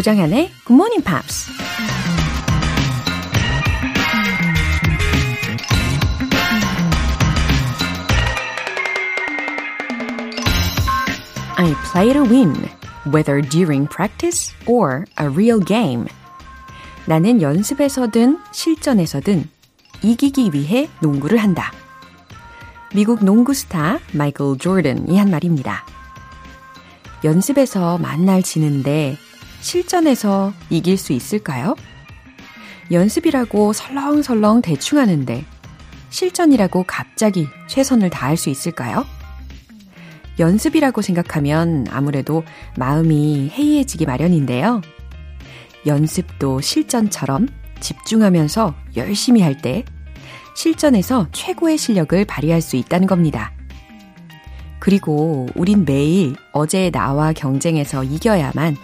조장현의 Good Morning Pops. I play to win, whether during practice or a real game. 나는 연습에서든 실전에서든 이기기 위해 농구를 한다. 미국 농구 스타 마이클 조던이 한 말입니다. 연습에서 만날 지는데 실전에서 이길 수 있을까요? 연습이라고 설렁설렁 대충 하는데 실전이라고 갑자기 최선을 다할 수 있을까요? 연습이라고 생각하면 아무래도 마음이 해이해지기 마련인데요. 연습도 실전처럼 집중하면서 열심히 할 때 실전에서 최고의 실력을 발휘할 수 있다는 겁니다. 그리고 우린 매일 어제의 나와 경쟁해서 이겨야만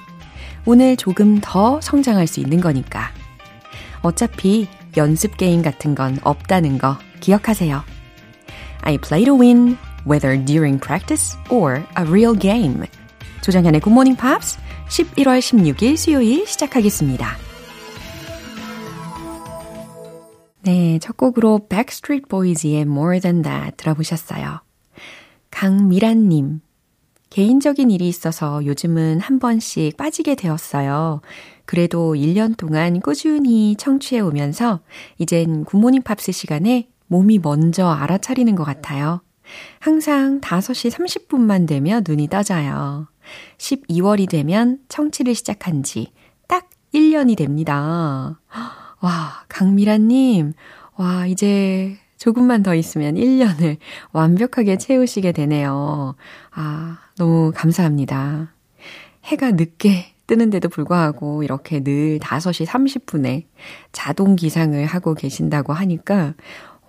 오늘 조금 더 성장할 수 있는 거니까. 어차피 연습 게임 같은 건 없다는 거 기억하세요. I play to win, whether during practice or a real game. 조정현의 Good Morning Pops 11월 16일 수요일 시작하겠습니다. 네, 첫 곡으로 Backstreet Boys의 More Than That 들어보셨어요. 강미란님, 개인적인 일이 있어서 요즘은 한 번씩 빠지게 되었어요. 그래도 1년 동안 꾸준히 청취해 오면서 이젠 굿모닝 팝스 시간에 몸이 먼저 알아차리는 것 같아요. 항상 5시 30분만 되면 눈이 떠져요. 12월이 되면 청취를 시작한 지 딱 1년이 됩니다. 와, 강미라님, 와, 이제 조금만 더 있으면 1년을 완벽하게 채우시게 되네요. 아, 너무 감사합니다. 해가 늦게 뜨는데도 불구하고 이렇게 늘 5시 30분에 자동 기상을 하고 계신다고 하니까,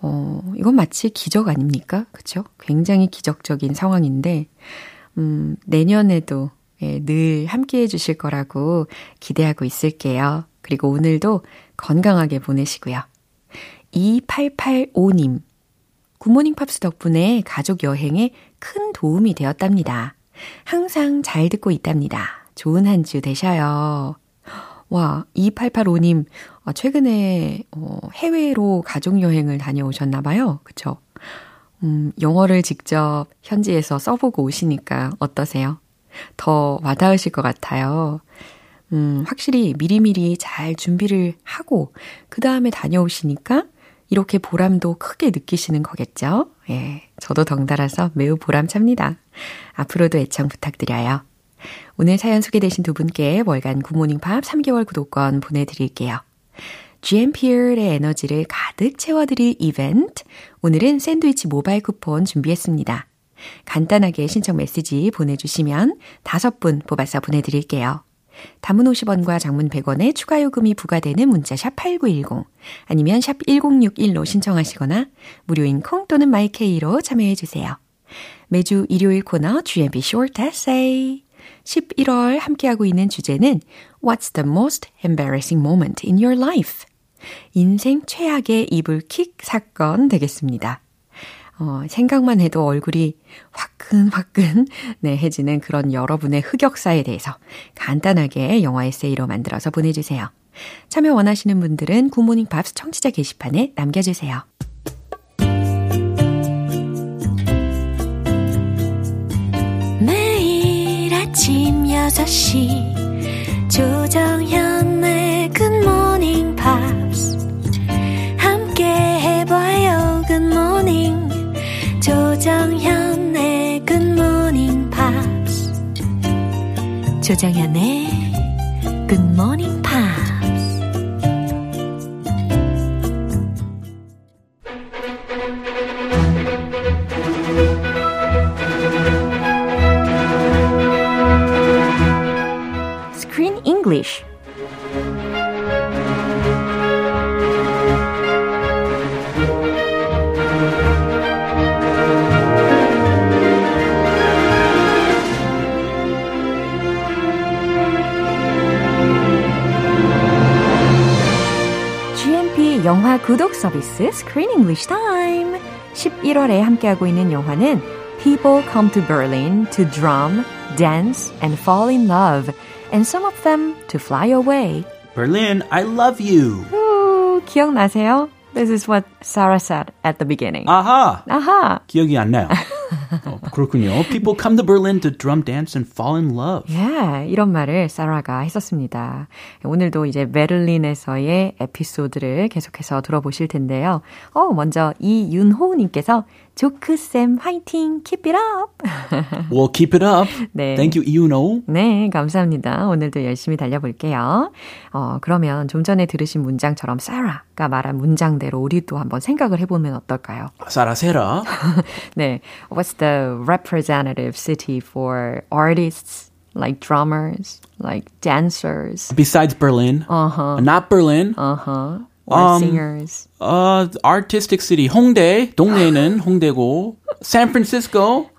어, 이건 마치 기적 아닙니까? 그쵸? 굉장히 기적적인 상황인데, 음, 내년에도 예, 늘 함께 해주실 거라고 기대하고 있을게요. 그리고 오늘도 건강하게 보내시고요. 2885님. 굿모닝 팝스 덕분에 가족 여행에 큰 도움이 되었답니다. 항상 잘 듣고 있답니다. 좋은 한 주 되셔요. 와, 2885님, 어, 최근에, 어, 해외로 가족여행을 다녀오셨나봐요. 그쵸? 음, 영어를 직접 현지에서 써보고 오시니까 어떠세요? 더 와닿으실 것 같아요. 음, 확실히 미리미리 잘 준비를 하고, 그 다음에 다녀오시니까 이렇게 보람도 크게 느끼시는 거겠죠? 예, 저도 덩달아서 매우 보람찹니다. 앞으로도 애청 부탁드려요. 오늘 사연 소개되신 두 분께 월간 굿모닝 팝 3개월 구독권 보내드릴게요. GMP의 에너지를 가득 채워드릴 이벤트. 오늘은 샌드위치 모바일 쿠폰 준비했습니다. 간단하게 신청 메시지 보내주시면 다섯 분 뽑아서 보내드릴게요. 담은 50원과 장문 100원의 추가 요금이 부과되는 문자 샵 8910 아니면 샵 1061로 신청하시거나 무료인 콩 또는 마이케이로 참여해 주세요. 매주 일요일 코너 GMP Short Essay 11월 함께하고 있는 주제는 What's the most embarrassing moment in your life? 인생 최악의 이불킥 사건 되겠습니다. 어, 생각만 해도 얼굴이 화끈화끈 네, 해지는 그런 여러분의 흑역사에 대해서 간단하게 영화 에세이로 만들어서 보내주세요. 참여 원하시는 분들은 굿모닝 팝스 청취자 게시판에 남겨주세요. 매일 아침 6시 조정현의 굿모닝 팝스 조정현의 Good Morning Pops. 조정현의 Good Morning Pops. 영화 구독 서비스 Screen English Time 11월에 함께하고 있는 영화는 People Come to Berlin to Drum, Dance and Fall in Love and some of them to fly away. Berlin, I love you. 오, 기억나세요? This is what Sarah said at the beginning. 아하. 아하. 기억이 안 나요. 어, 그렇군요. People come to Berlin to drum dance and fall in love. 예, 이런 말을 사라가 했었습니다. 오늘도 이제 베를린에서의 에피소드를 계속해서 들어보실 텐데요. 어, 먼저 이윤호님께서 조크쌤 화이팅, keep it up. Well, keep it up. 네. Thank you, Iuno. 네, 감사합니다. 오늘도 열심히 달려볼게요. 어, 그러면 좀 전에 들으신 문장처럼 사라가 말한 문장대로 우리도 한번 생각을 해보면 어떨까요? 사라 세라. 네, what's the representative city for artists, like drummers, like dancers, Besides Berlin. uh-huh, Not Berlin. uh-huh, or Um, singers? Uh, artistic city. 홍대. 동네는 홍대고. San Francisco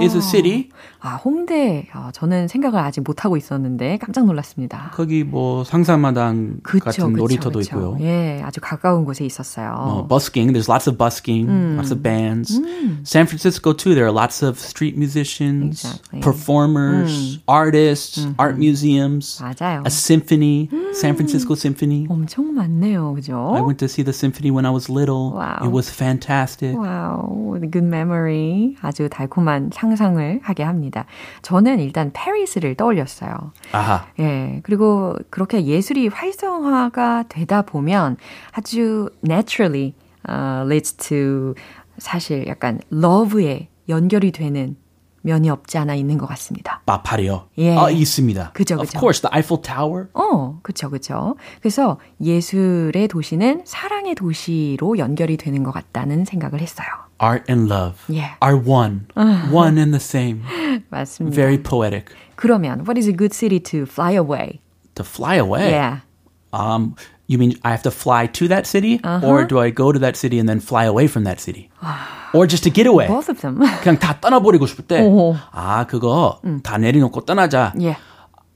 is a city. 아, 홍대. 아, 저는 생각을 아직 못 하고 있었는데 깜짝 놀랐습니다. 거기 뭐 상상마당 그쵸, 같은 그쵸, 놀이터도 그쵸. 있고요. 예, 아주 가까운 곳에 있었어요. Uh, busking. There's lots of busking, lots of bands. San Francisco too. There are lots of street musicians, Exactly. performers, artists, art museums, 맞아요. a symphony, San Francisco Symphony. 엄청 많네요, I 그죠? went to see the symphony when I was little. Wow. It was fantastic. Wow, good memory. 아주 달콤한 상상을 하게 합니다. 저는 일단 페리스를 떠올렸어요. 아하. 예, 그리고 그렇게 예술이 활성화가 되다 보면 아주 naturally uh, leads to 사실 약간 love에 연결이 되는 면이 없지 않아 있는 것 같습니다. 마파리요. 예. 아, 있습니다. 그죠, Of 그죠. course, the Eiffel Tower. 어, 그쵸, 그쵸. 그래서 예술의 도시는 사랑의 도시로 연결이 되는 것 같다는 생각을 했어요. Art and love Yeah. are one. One and the same. 맞습니다. Very poetic. 그러면, what is a good city to fly away? To fly away. Yeah. Um, you mean I have to fly to that city, or do I go to that city and then fly away from that city, or just to get away? Both of them. 그냥 다 떠나버리고 싶을 때, 오. 아 그거 다 내려놓고 떠나자. yeah.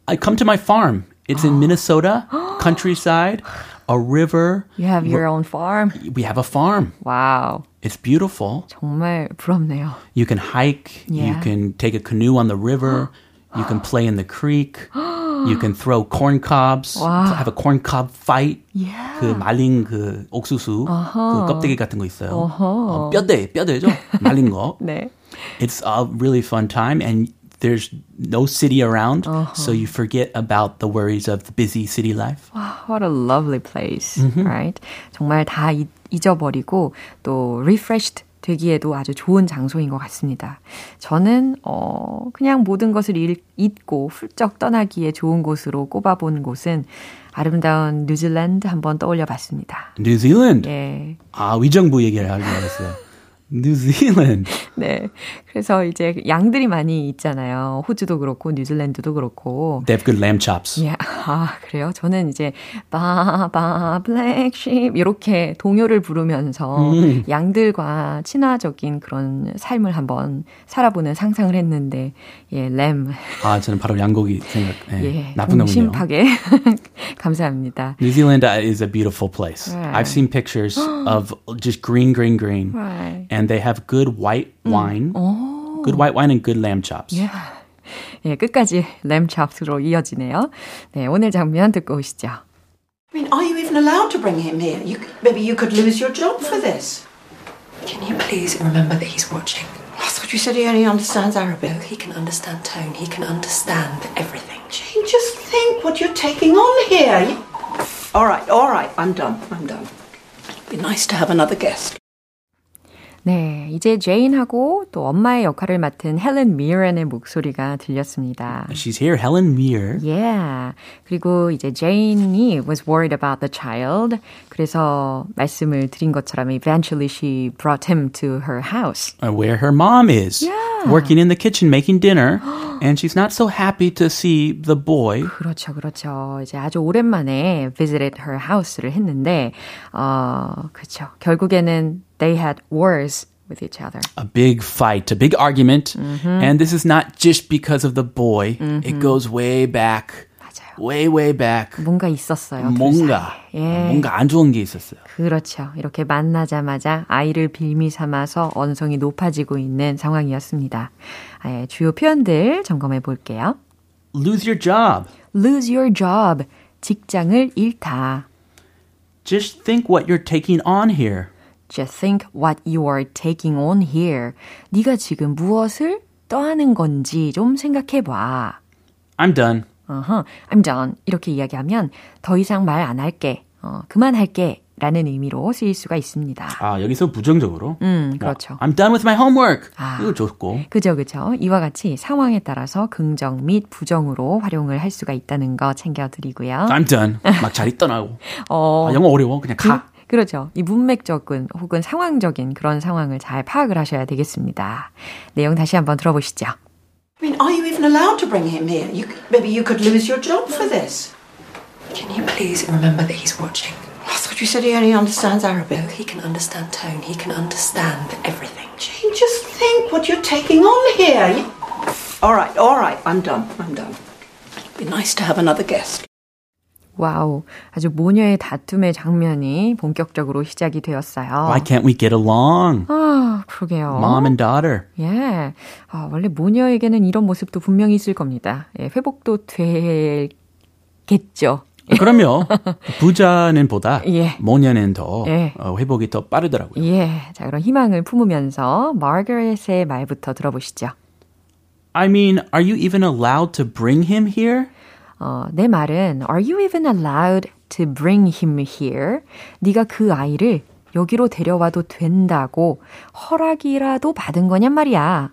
I come to my farm. It's in Minnesota, countryside, a river. You have your own farm. We have a farm. 와우. It's beautiful. 정말 부럽네요. You can hike. You Yeah. can take a canoe on the river. You can play in the creek. You can throw corn cobs. 와. Have a corn cob fight. Yeah. 그 말린 그 옥수수 그 껍데기 같은 거 있어요. 어허. 어, 뼈대 뼈대죠. 말린 거. 네. It's a really fun time and there's no city around, so you forget about the worries of the busy city life. What a lovely place, right? 정말 다 잊, 잊어버리고 또 refreshed 되기에도 아주 좋은 장소인 것 같습니다. 저는 어 그냥 모든 것을 잃, 잊고 훌쩍 떠나기에 좋은 곳으로 꼽아본 곳은 아름다운 뉴질랜드 한번 떠올려 봤습니다. Zealand. 예. 아 위정부 얘기를 하려고 했어요. Zealand. 네. 그래서 이제 양들이 많이 있잖아요. 호주도 그렇고 뉴질랜드도 그렇고. They have good lamb chops. 예, 아, 그래요? 저는 이제, 바바, 블랙쉽, 이렇게 동요를 부르면서 양들과 친화적인 그런 삶을 한번 살아보는 상상을 했는데, 예, 램, 아 저는 바로 양고기 생각. 네, 예, 나쁜 놈이요. 동심파게. 감사합니다. New Zealand is a beautiful place. Right. I've seen pictures of just green, green, green, Right. and they have good white wine, good white wine, and good lamb chops. 예. 예, 끝까지 램 찹스로 이어지네요. 네, 오늘 장면 듣고 오시죠. I mean, are you even allowed to bring him here? You, maybe you could lose your job for this. Can you please remember that he's watching? I thought you said he only understands Arabic. No, he can understand tone. He can understand everything. Jane, just think what you're taking on here. You- All right, all right, I'm done. I'm done. It'd be nice to have another guest. 네, 이제 제인하고 또 엄마의 역할을 맡은 헬렌 미런의 목소리가 들렸습니다. She's here, Helen Mir. Yeah. 그리고 이제 제인이 was worried about the child. 그래서 말씀을 드린 것처럼 eventually she brought him to her house. uh, where her mom is, Yeah. working in the kitchen making dinner, and she's not so happy to see the boy. 그렇죠, 그렇죠. 이제 아주 오랜만에 visited her house를 했는데, 어, 그렇죠. 결국에는 they had wars with each other. A big fight, a big argument, and this is not just because of the boy. It goes way back, 맞아요. way way back. 뭔가 있었어요. 둘 뭔가. 예. 뭔가 안 좋은 게 있었어요. 그렇죠. 이렇게 만나자마자 아이를 빌미 삼아서 언성이 높아지고 있는 상황이었습니다. 아, 예, 주요 표현들 점검해 볼게요. lose your job. lose your job. 직장을 잃다. Just think what you're taking on here. Just think what you are taking on here. 네가 지금 무엇을 떠하는 건지 좀 생각해 봐. I'm done. 어허, I'm done. 이렇게 이야기하면 더 이상 말 안 할게. 어, 그만할게. 라는 의미로 쓰일 수가 있습니다. 아, 여기서 부정적으로. 음, 그렇죠. I'm done with my homework. 아. 이거 좋고. 그죠, 그죠. 이와 같이 상황에 따라서 긍정 및 부정으로 활용을 할 수가 있다는 거 챙겨드리고요. I'm done. 막 자리 떠나고. 어, 아, 영어 어려워. 그냥 가. 그, 그렇죠. 이 문맥적인 혹은 상황적인 그런 상황을 잘 파악을 하셔야 되겠습니다. 내용 다시 한번 들어보시죠. I mean, are you even allowed to bring him here? You, maybe you could lose your job for this. Can you please remember that he's watching? I thought you said he only understands Arabic. No, he can understand tone. He can understand everything. Jane, just think what you're taking on here. You... All right, all right, I'm done. I'm done. Be nice to have another guest. 와우. 아주 모녀의 다툼의 장면이 본격적으로 시작이 되었어요. Why can't we get along? 아, 그러게요. Mom and daughter. 예. 아, 원래 모녀에게는 이런 모습도 분명히 있을 겁니다. 예, 회복도 되겠죠. 그럼요. 부자는 보다 예. 모녀는 더 예. 어, 회복이 더 빠르더라고요. 예. 자, 그럼 희망을 품으면서 마거렛의 말부터 들어보시죠. I mean, are you even allowed to bring him here? 어, 내 말은 Are you even allowed to bring him here? 네가 그 아이를 여기로 데려와도 된다고 허락이라도 받은 거냔 말이야.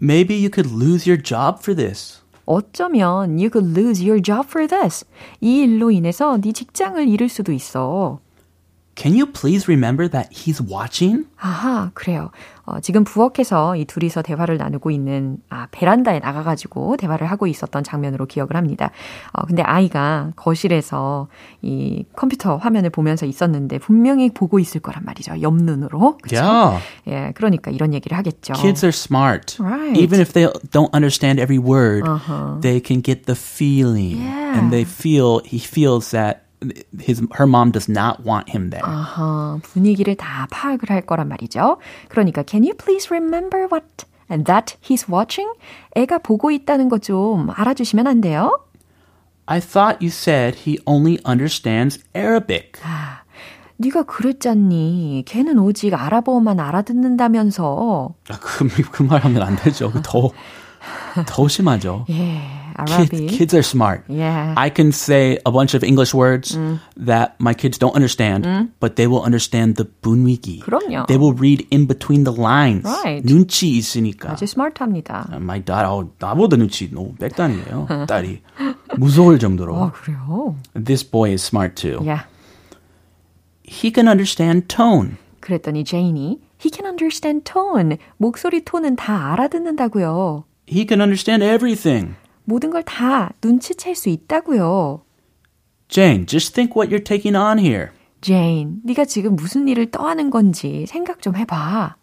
Maybe you could lose your job for this. 어쩌면 you could lose your job for this. 이 일로 인해서 네 직장을 잃을 수도 있어. Can you please remember that he's watching? 아하, 그래요. 어, 지금 부엌에서 이 둘이서 대화를 나누고 있는, 아, 베란다에 나가가지고 대화를 하고 있었던 장면으로 기억을 합니다. 어, 근데 아이가 거실에서 이 컴퓨터 화면을 보면서 있었는데 분명히 보고 있을 거란 말이죠. 옆 눈으로. 그쵸? Yeah. 예, 그러니까 이런 얘기를 하겠죠. Kids are smart. Right. Even if they don't understand every word, they can get the feeling. Yeah. And they feel, he feels that his, her mom does not want him there. 아하, 분위기를 다 파악을 할 거란 말이죠. 그러니까 can you please remember what and that he's watching? 애가 보고 있다는 거 좀 알아주시면 안 돼요? I thought you said he only understands Arabic. 네가 그랬잖니. 걔는 오직 아랍어만 알아듣는다면서. 아, 그, 그 말하면 안 되죠. 더, 더 심하죠. 예, Kid, 아랍이. kids are smart. Yeah. I can say a bunch of English words that my kids don't understand, but they will understand the 분위기. 그럼요. They will read in between the lines. Right. 눈치 있으니까. 아주 스마트합니다. My daughter, 어, 나보다 눈치 너무 백단이에요. 딸이. 무서울 정도로. 아, 그래요? This boy is smart too. Yeah. He can understand tone. 그랬더니 제인이 He can understand tone. 목소리 톤은 다 알아듣는다고요. He can understand everything. 모든 걸 다 눈치챌 수 있다고요. Jane, just think what you're taking on here. 제인, 네가 지금 무슨 일을 떠하는 건지 생각 좀 해봐.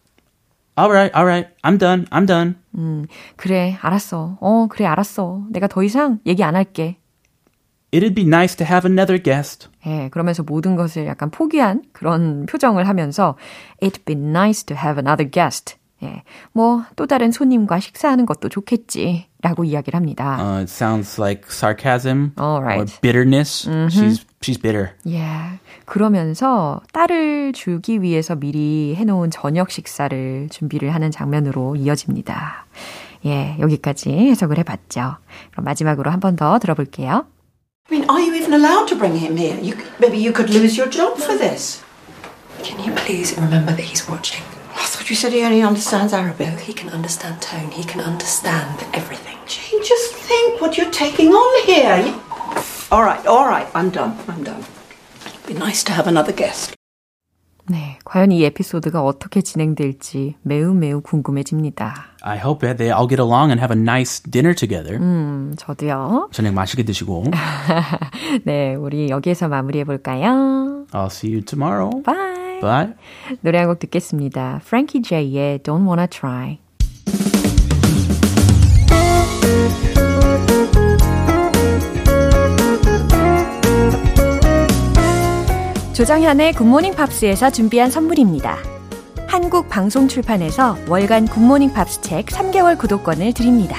All right, all right. I'm done. I'm done. 음, 그래, 알았어. 어, 그래, 알았어. 내가 더 이상 얘기 안 할게. It'd be nice to have another guest. 예, 그러면서 모든 것을 약간 포기한 그런 표정을 하면서 It'd be nice to have another guest. 예, 뭐 또 다른 손님과 식사하는 것도 좋겠지. 라고 이야기를 합니다. Uh, it sounds like sarcasm All right. or bitterness. She's she's bitter. 예, 그러면서 딸을 주기 위해서 미리 해놓은 저녁 식사를 준비를 하는 장면으로 이어집니다. 예, 여기까지 해석을 해봤죠. 그럼 마지막으로 한 번 더 들어볼게요. I mean, are you even allowed to bring him here? You, maybe you could lose your job for this. Can you please remember that he's watching? I thought you said he only understands No, Arabic. he can understand tone. He can understand everything. Jane, just think what you're taking on here. You... All right, all right, I'm done. I'm done. Be nice to have another guest. 네, 과연 이 에피소드가 어떻게 진행될지 매우 매우 궁금해집니다. I hope that they all get along and have a nice dinner together. 음, 저도요. 저녁 맛있게 드시고. 네, 우리 여기에서 마무리해 볼까요? I'll see you tomorrow. Bye. Bye. 노래 한 곡 듣겠습니다. Frankie J의 Don't Wanna Try. 조정현의 굿모닝 팝스에서 준비한 선물입니다. 한국 방송 출판에서 월간 굿모닝 팝스 책 3개월 구독권을 드립니다.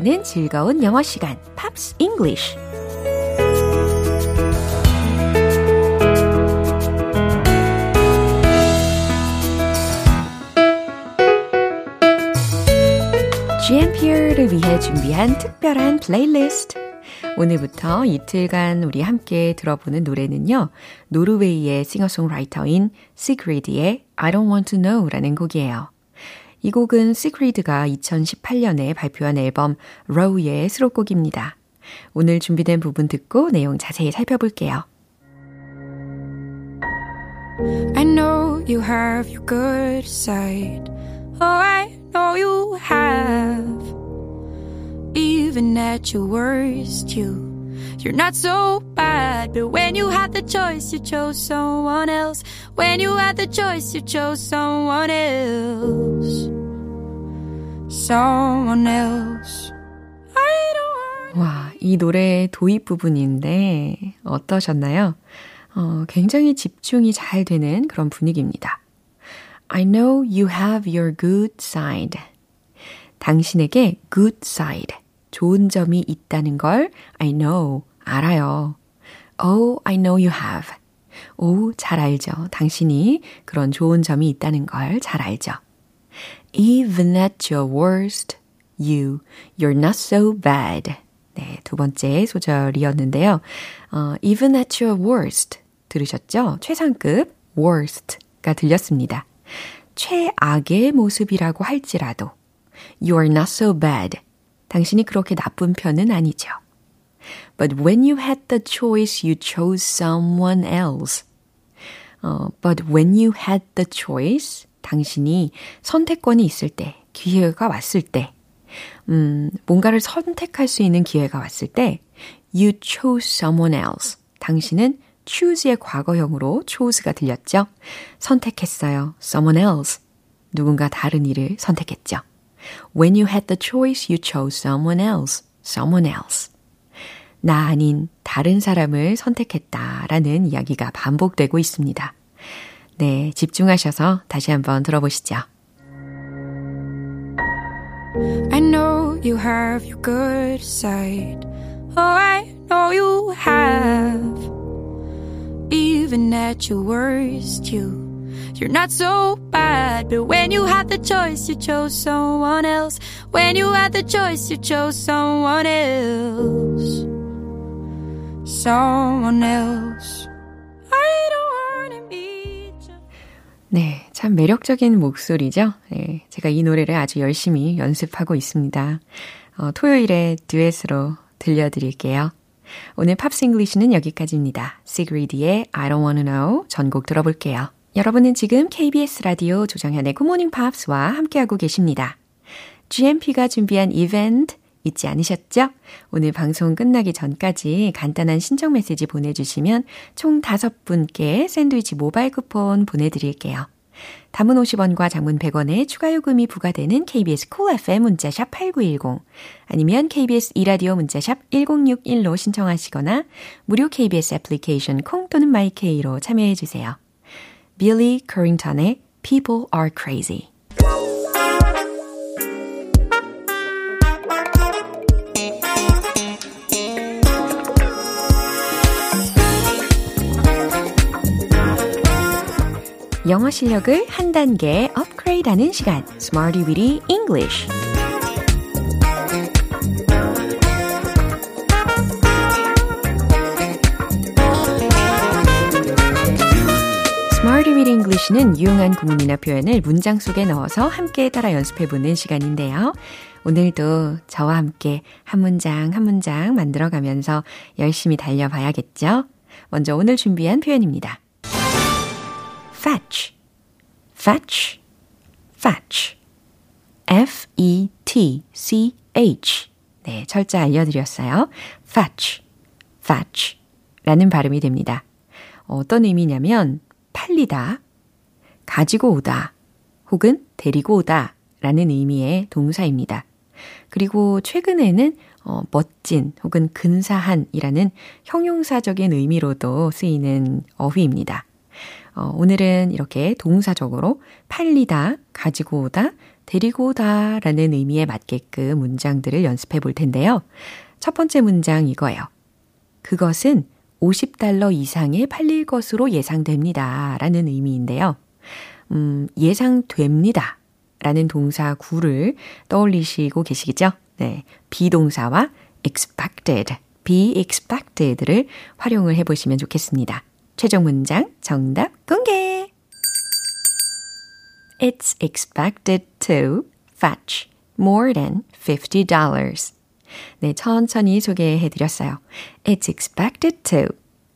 함께하는 즐거운 영어 시간, Pops English. GMP를 위해 준비한 특별한 플레이리스트. 오늘부터 이틀간 우리 함께 들어보는 노래는요. 노르웨이의 싱어송라이터인 시그리드의 I Don't Want to Know라는 곡이에요. 이 곡은 시그리드가 2018년에 발표한 앨범 Raw의 수록곡입니다. 오늘 준비된 부분 듣고 내용 자세히 살펴볼게요. I know you have your good side. Oh, I know you have. Even at your worst, you. You're not so bad, but when you had the choice, you chose someone else. When you had the choice, you chose someone else. Someone else. 와, 이 노래의 도입 부분인데 어떠셨나요? 어, 굉장히 집중이 잘 되는 그런 분위기입니다. I know you have your good side. 당신에게 good side, 좋은 점이 있다는 걸 I know, 알아요. Oh, I know you have. 오, 잘 알죠. 당신이 그런 좋은 점이 있다는 걸 잘 알죠. Even at your worst, you, you're not so bad. 네, 두 번째 소절이었는데요. 어, even at your worst 들으셨죠? 최상급 worst가 들렸습니다. 최악의 모습이라고 할지라도 you are not so bad. 당신이 그렇게 나쁜 편은 아니죠. But when you had the choice, you chose someone else. 어, but when you had the choice, 당신이 선택권이 있을 때, 기회가 왔을 때, 음, 뭔가를 선택할 수 있는 기회가 왔을 때, you chose someone else. 당신은 choose의 과거형으로 chose가 들렸죠? 선택했어요. someone else. 누군가 다른 일을 선택했죠. When you had the choice, you chose someone else. someone else. 나 아닌 다른 사람을 선택했다라는 이야기가 반복되고 있습니다. 네, 집중하셔서 다시 한번 들어보시죠. I know you have your good side. Oh, I know you have. Even at your worst, you. You're not so bad, but when you had the choice, you chose someone else. When you had the choice, you chose someone else. Someone else. I don't wanna be just. 네, 참 매력적인 목소리죠. 네, 제가 이 노래를 아주 열심히 연습하고 있습니다. 어, 토요일에 듀엣으로 들려드릴게요. 오늘 Pops English는 여기까지입니다. 시그리드의 I don't wanna know 전곡 들어볼게요. 여러분은 지금 KBS 라디오 조정현의 굿모닝 팝스와 함께하고 계십니다. GMP가 준비한 이벤트 잊지 않으셨죠? 오늘 방송 끝나기 전까지 간단한 신청 메시지 보내주시면 총 5분께 샌드위치 모바일 쿠폰 보내드릴게요. 단문 50원과 장문 100원의 추가 요금이 부과되는 KBS cool FM 문자샵 8910 아니면 KBS 2라디오 문자샵 1061로 신청하시거나 무료 KBS 애플리케이션 콩 또는 my K로 참여해 주세요. 빌리 커링턴의 People Are Crazy 영어 실력을 한 단계 업그레이드하는 시간 Smarty Weedy English Smarty with English는 유용한 구문이나 표현을 문장 속에 넣어서 함께 따라 연습해 보는 시간인데요. 오늘도 저와 함께 한 문장 한 문장 만들어 가면서 열심히 달려봐야겠죠? 먼저 오늘 준비한 표현입니다. Fetch, fetch, fetch. F-E-T-C-H. 네, 철자 알려드렸어요. fetch, fetch. 라는 발음이 됩니다. 어떤 의미냐면, 팔리다, 가지고 오다, 혹은 데리고 오다 라는 의미의 동사입니다. 그리고 최근에는 어, 멋진 혹은 근사한 이라는 형용사적인 의미로도 쓰이는 어휘입니다. 어, 오늘은 이렇게 동사적으로 팔리다, 가지고 오다, 데리고 오다 라는 의미에 맞게끔 문장들을 연습해 볼 텐데요. 첫 번째 문장 이거예요. 그것은 50달러 이상에 팔릴 것으로 예상됩니다. 라는 의미인데요. 음, 예상됩니다. 라는 동사 구를 떠올리시고 계시겠죠? 네. 비동사와 expected, be expected를 활용을 해 보시면 좋겠습니다. 최종 문장 정답 공개! It's expected to fetch more than $50. 네, 천천히 소개해 드렸어요. It's expected to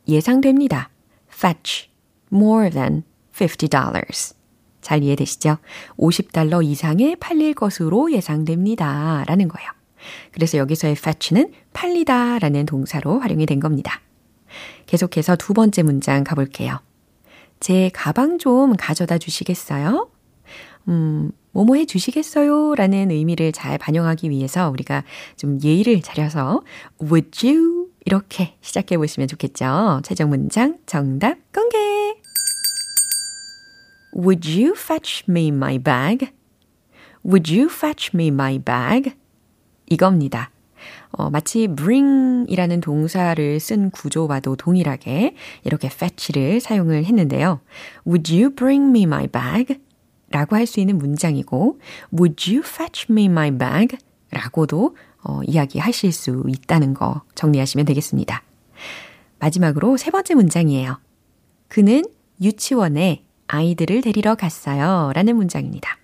예상됩니다. fetch more than $50. 잘 이해되시죠? 50달러 이상에 팔릴 것으로 예상됩니다. 라는 거예요. 그래서 여기서의 fetch는 팔리다 라는 동사로 활용이 된 겁니다. 계속해서 두 번째 문장 가볼게요. 제 가방 좀 가져다 주시겠어요? 음, 뭐뭐 해 주시겠어요? 라는 의미를 잘 반영하기 위해서 우리가 좀 예의를 차려서 would you 이렇게 시작해 보시면 좋겠죠. 최종 문장 정답 공개! Would you fetch me my bag? Would you fetch me my bag? 이겁니다. 어, 마치 bring 이라는 동사를 쓴 구조와도 동일하게 이렇게 fetch를 사용을 했는데요. Would you bring me my bag? 라고 할 수 있는 문장이고, Would you fetch me my bag? 라고도 어, 이야기하실 수 있다는 거 정리하시면 되겠습니다. 마지막으로 세 번째 문장이에요. 그는 유치원에 아이들을 데리러 갔어요. 라는 문장입니다.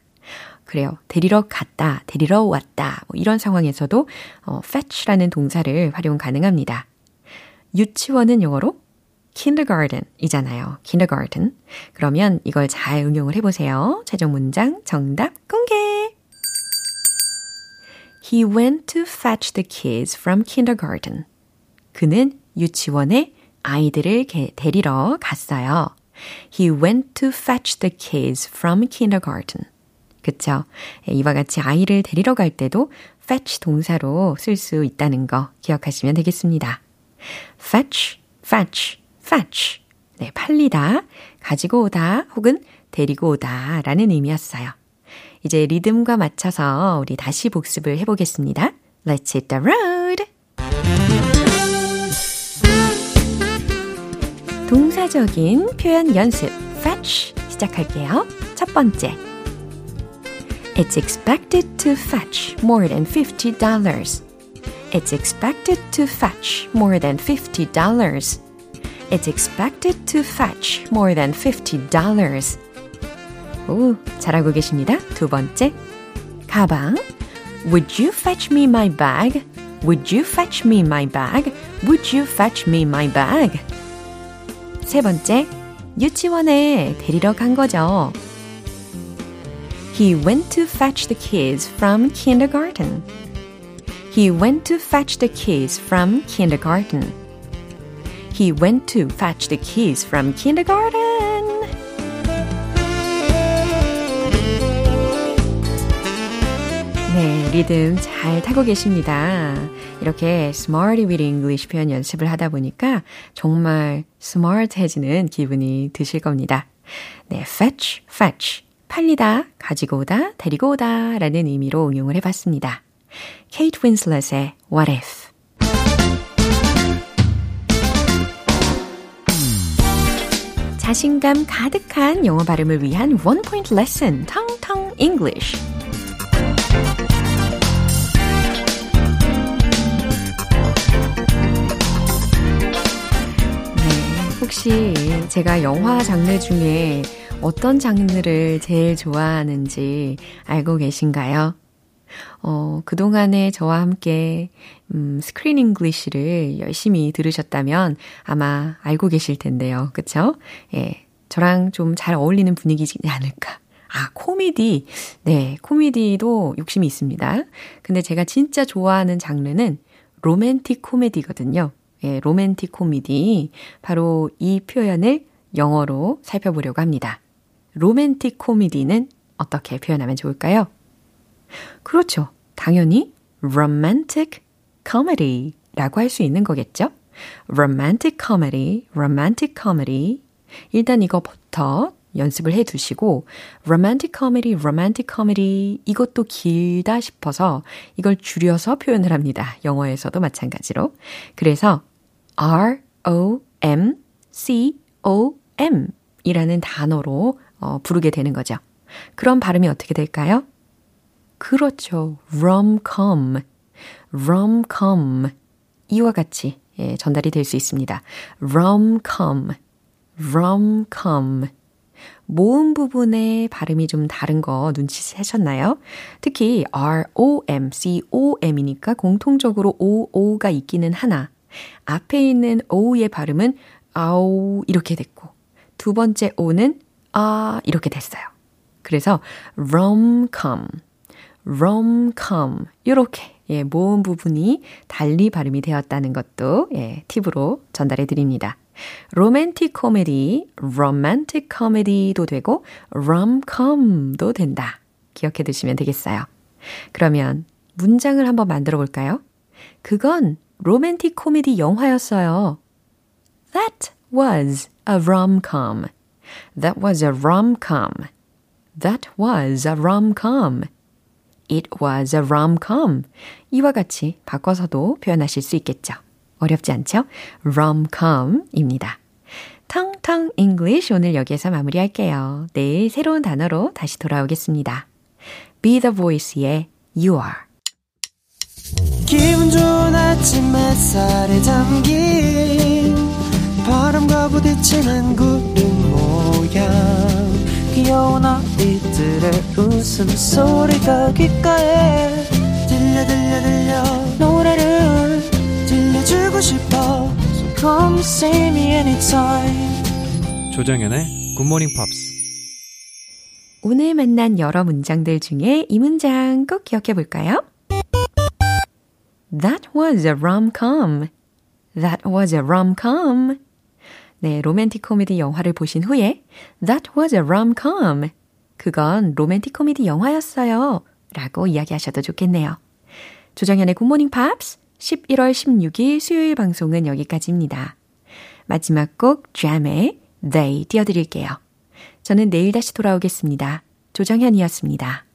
그래요. 데리러 갔다, 데리러 왔다. 뭐 이런 상황에서도 어, fetch라는 동사를 활용 가능합니다. 유치원은 영어로 kindergarten 이잖아요. kindergarten. 그러면 이걸 잘 응용을 해보세요. 최종 문장 정답 공개! He went to fetch the kids from kindergarten. 그는 유치원에 아이들을 데리러 갔어요. He went to fetch the kids from kindergarten. 그쵸? 이와 같이 아이를 데리러 갈 때도 fetch 동사로 쓸 수 있다는 거 기억하시면 되겠습니다. fetch, fetch, fetch. 네, 팔리다, 가지고 오다 혹은 데리고 오다 라는 의미였어요. 이제 리듬과 맞춰서 우리 다시 복습을 해보겠습니다. Let's hit the road! 동사적인 표현 연습 fetch 시작할게요. 첫 번째. It's expected to fetch more than $50. It's expected to fetch more than $50. It's expected to fetch more than $50. 오, 잘하고 계십니다. 두 번째. 가방. Would you fetch me my bag? Would you fetch me my bag? Would you fetch me my bag? 세 번째. 유치원에 데리러 간 거죠. He went to fetch the kids from kindergarten. He went to fetch the kids from kindergarten. He went to fetch the kids from kindergarten. 네, 리듬 잘 타고 계십니다. 이렇게 smarty with English 표현 연습을 하다 보니까 정말 smart해지는 기분이 드실 겁니다. 네, fetch, fetch. 팔리다, 가지고 오다, 데리고 오다 라는 의미로 응용을 해봤습니다. 케이트 윈슬렛의 What If 자신감 가득한 영어 발음을 위한 원 포인트 레슨, 텅텅 English. 네, 혹시 제가 영화 장르 중에 어떤 장르를 제일 좋아하는지 알고 계신가요? 어, 그동안에 저와 함께, 음, Screen English를 열심히 들으셨다면 아마 알고 계실 텐데요. 그쵸? 예. 저랑 좀 잘 어울리는 분위기지 않을까. 아, 코미디. 네, 코미디도 욕심이 있습니다. 근데 제가 진짜 좋아하는 장르는 로맨틱 코미디거든요. 예, 로맨틱 코미디. 바로 이 표현을 영어로 살펴보려고 합니다. 로맨틱 코미디는 어떻게 표현하면 좋을까요? 그렇죠. 당연히 romantic comedy 라고 할 수 있는 거겠죠? romantic comedy, romantic comedy. 일단 이거부터 연습을 해 두시고 romantic comedy, romantic comedy 이것도 길다 싶어서 이걸 줄여서 표현을 합니다. 영어에서도 마찬가지로. 그래서 R O M C O M 이라는 단어로 어, 부르게 되는 거죠. 그럼 발음이 어떻게 될까요? 그렇죠. rom-com, rom-com 이와 같이 예, 전달이 될 수 있습니다. rom-com, rom-com 모음 부분의 발음이 좀 다른 거 눈치채셨나요? 특히 R-O-M, C-O-M이니까 공통적으로 O-O가 있기는 하나 앞에 있는 O의 발음은 아우 이렇게 됐고 두 번째 O는 아 이렇게 됐어요. 그래서 rom-com, rom-com 이렇게 예, 모음 부분이 달리 발음이 되었다는 것도 예, 팁으로 전달해 드립니다. 로맨틱 코미디, 로맨틱 코미디도 되고 rom-com도 된다. 기억해 두시면 되겠어요. 그러면 문장을 한번 만들어 볼까요? 그건 로맨틱 코미디 영화였어요. That was a rom-com. That was a rom-com. That was a rom-com. It was a rom-com. 이와 같이 바꿔서도 표현하실 수 있겠죠. 어렵지 않죠? rom-com입니다. 텅텅 English 오늘 여기에서 마무리할게요. 내일 새로운 단어로 다시 돌아오겠습니다. Be the Voice의 You Are. 기분 좋은 아침 햇살에 담긴 바람과 부딪히는 구름 모양 귀여운 아이들의 웃음소리가 귓가에 들려 들려 들려 노래를 들려주고 싶어 So come see me anytime 조정현의 굿모닝 팝스 오늘 만난 여러 문장들 중에 이 문장 꼭 기억해 볼까요? That was a rom-com. That was a rom-com. 네, 로맨틱 코미디 영화를 보신 후에 That was a rom-com. 그건 로맨틱 코미디 영화였어요. 라고 이야기하셔도 좋겠네요. 조정현의 굿모닝 팝스 11월 16일 수요일 방송은 여기까지입니다. 마지막 곡 잼의 They 띄워드릴게요. 저는 내일 다시 돌아오겠습니다. 조정현이었습니다.